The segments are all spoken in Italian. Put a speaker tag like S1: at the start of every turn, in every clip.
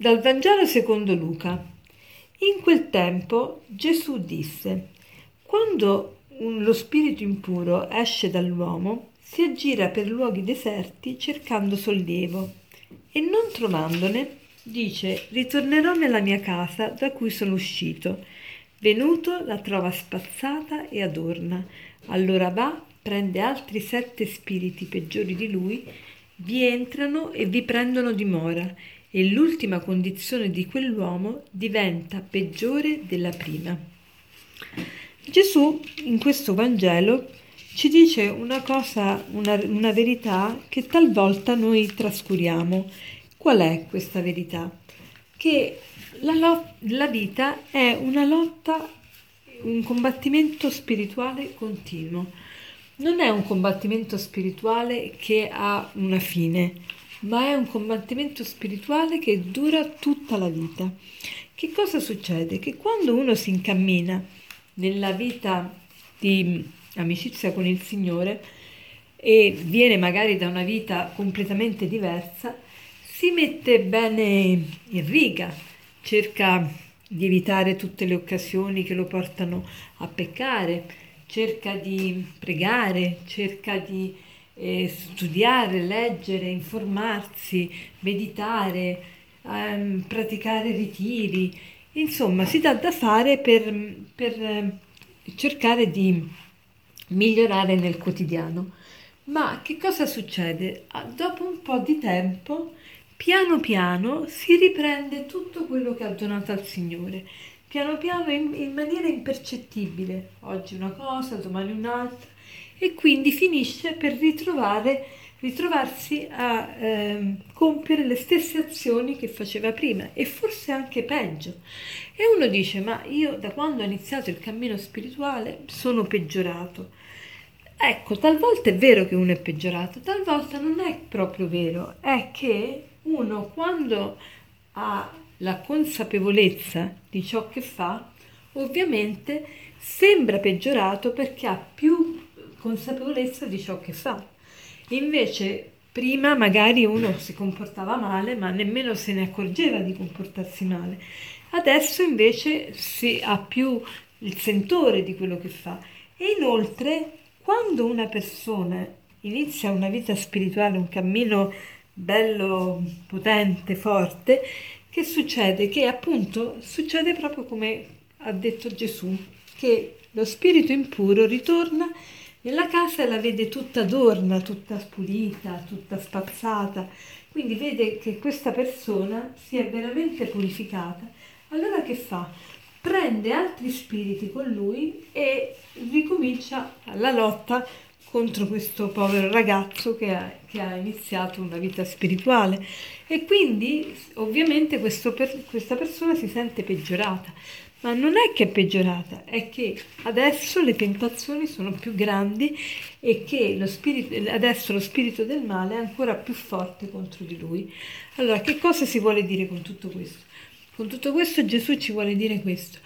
S1: Dal Vangelo secondo Luca. In quel tempo Gesù disse, quando lo spirito impuro esce dall'uomo, si aggira per luoghi deserti cercando sollievo e non trovandone, dice, ritornerò nella mia casa da cui sono uscito. Venuto la trova spazzata e adorna. Allora va, prende altri sette spiriti peggiori di lui, vi entrano e vi prendono dimora e l'ultima condizione di quell'uomo diventa peggiore della prima. Gesù in questo Vangelo ci dice una cosa, una, una verità che talvolta noi trascuriamo. Qual è questa verità? Che la, lot- la vita è una lotta, un combattimento spirituale continuo. Non è un combattimento spirituale che ha una fine, ma è un combattimento spirituale che dura tutta la vita. Che cosa succede? Che quando uno si incammina nella vita di amicizia con il Signore e viene magari da una vita completamente diversa, si mette bene in riga, cerca di evitare tutte le occasioni che lo portano a peccare, cerca di pregare, cerca di eh, studiare, leggere, informarsi, meditare, ehm, praticare ritiri, insomma si dà da fare per, per eh, cercare di migliorare nel quotidiano. Ma che cosa succede? Dopo un po' di tempo, piano piano si riprende tutto quello che ha donato al Signore, piano piano in, in maniera impercettibile, oggi una cosa, domani un'altra, e quindi finisce per ritrovare, ritrovarsi a eh, compiere le stesse azioni che faceva prima e forse anche peggio. E uno dice, ma io da quando ho iniziato il cammino spirituale sono peggiorato. Ecco, talvolta è vero che uno è peggiorato, talvolta non è proprio vero, è che uno quando ha la consapevolezza di ciò che fa, ovviamente sembra peggiorato perché ha più consapevolezza di ciò che fa. Invece prima magari uno si comportava male, ma nemmeno se ne accorgeva di comportarsi male. Adesso invece si ha più il sentore di quello che fa. E inoltre, quando una persona inizia una vita spirituale, un cammino bello, potente, forte, che succede? Che appunto succede proprio come ha detto Gesù, che lo spirito impuro ritorna nella casa la vede tutta adorna, tutta pulita, tutta spazzata, quindi vede che questa persona si è veramente purificata. Allora che fa? Prende altri spiriti con lui e ricomincia la lotta contro questo povero ragazzo che ha, che ha iniziato una vita spirituale e quindi ovviamente per, questa persona si sente peggiorata ma non è che è peggiorata, è che adesso le tentazioni sono più grandi e che lo spirito, adesso lo spirito del male è ancora più forte contro di lui. Allora, che cosa si vuole dire con tutto questo? Con tutto questo Gesù ci vuole dire questo.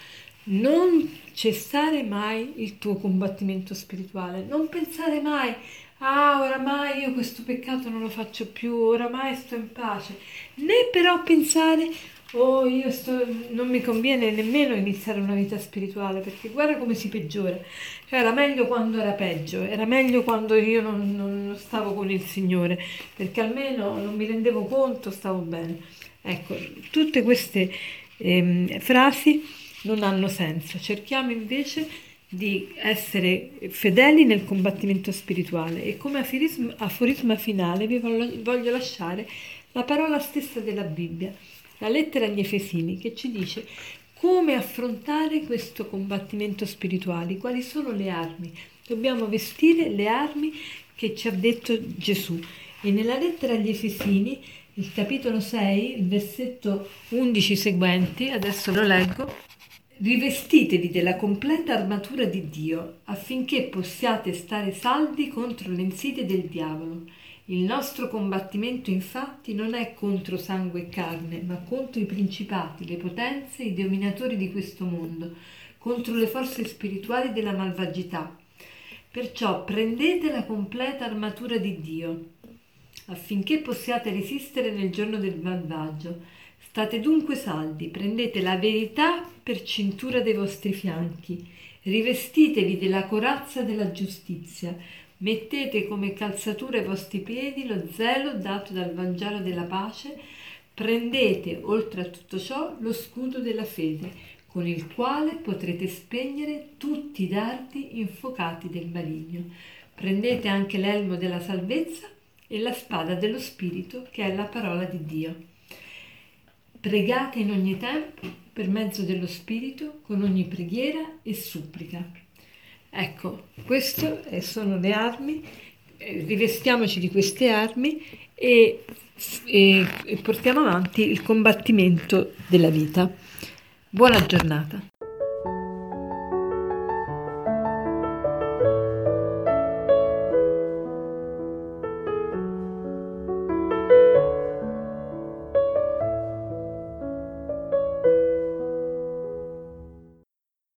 S1: Non cessare mai il tuo combattimento spirituale, non pensare mai, ah, oramai io questo peccato non lo faccio più, oramai sto in pace, né però pensare, oh io sto, non mi conviene nemmeno iniziare una vita spirituale perché guarda come si peggiora. Cioè era meglio quando era peggio, era meglio quando io non, non stavo con il Signore perché almeno non mi rendevo conto, stavo bene. Ecco, tutte queste ehm, frasi non hanno senso, cerchiamo invece di essere fedeli nel combattimento spirituale e come aforisma, aforisma finale vi voglio lasciare la parola stessa della Bibbia la lettera agli Efesini che ci dice come affrontare questo combattimento spirituale, quali sono le armi. Dobbiamo vestire le armi che ci ha detto Gesù. E nella lettera agli Efesini, il capitolo 6, il versetto 11 seguenti, adesso lo leggo, Rivestitevi della completa armatura di Dio affinché possiate stare saldi contro le insidie del diavolo il nostro combattimento infatti non è contro sangue e carne, ma contro i principati, le potenze, i dominatori di questo mondo, contro le forze spirituali della malvagità. Perciò prendete la completa armatura di Dio, affinché possiate resistere nel giorno del malvagio. State dunque saldi, prendete la verità per cintura dei vostri fianchi, rivestitevi della corazza della giustizia, mettete come calzatura ai vostri piedi lo zelo dato dal Vangelo della pace, prendete oltre a tutto ciò lo scudo della fede, con il quale potrete spegnere tutti i dardi infuocati del maligno. Prendete anche l'elmo della salvezza e la spada dello Spirito, che è la parola di Dio. Pregate in ogni tempo per mezzo dello Spirito con ogni preghiera e supplica. Ecco, queste sono le armi, eh, rivestiamoci di queste armi e, e, e portiamo avanti il combattimento della vita. Buona giornata.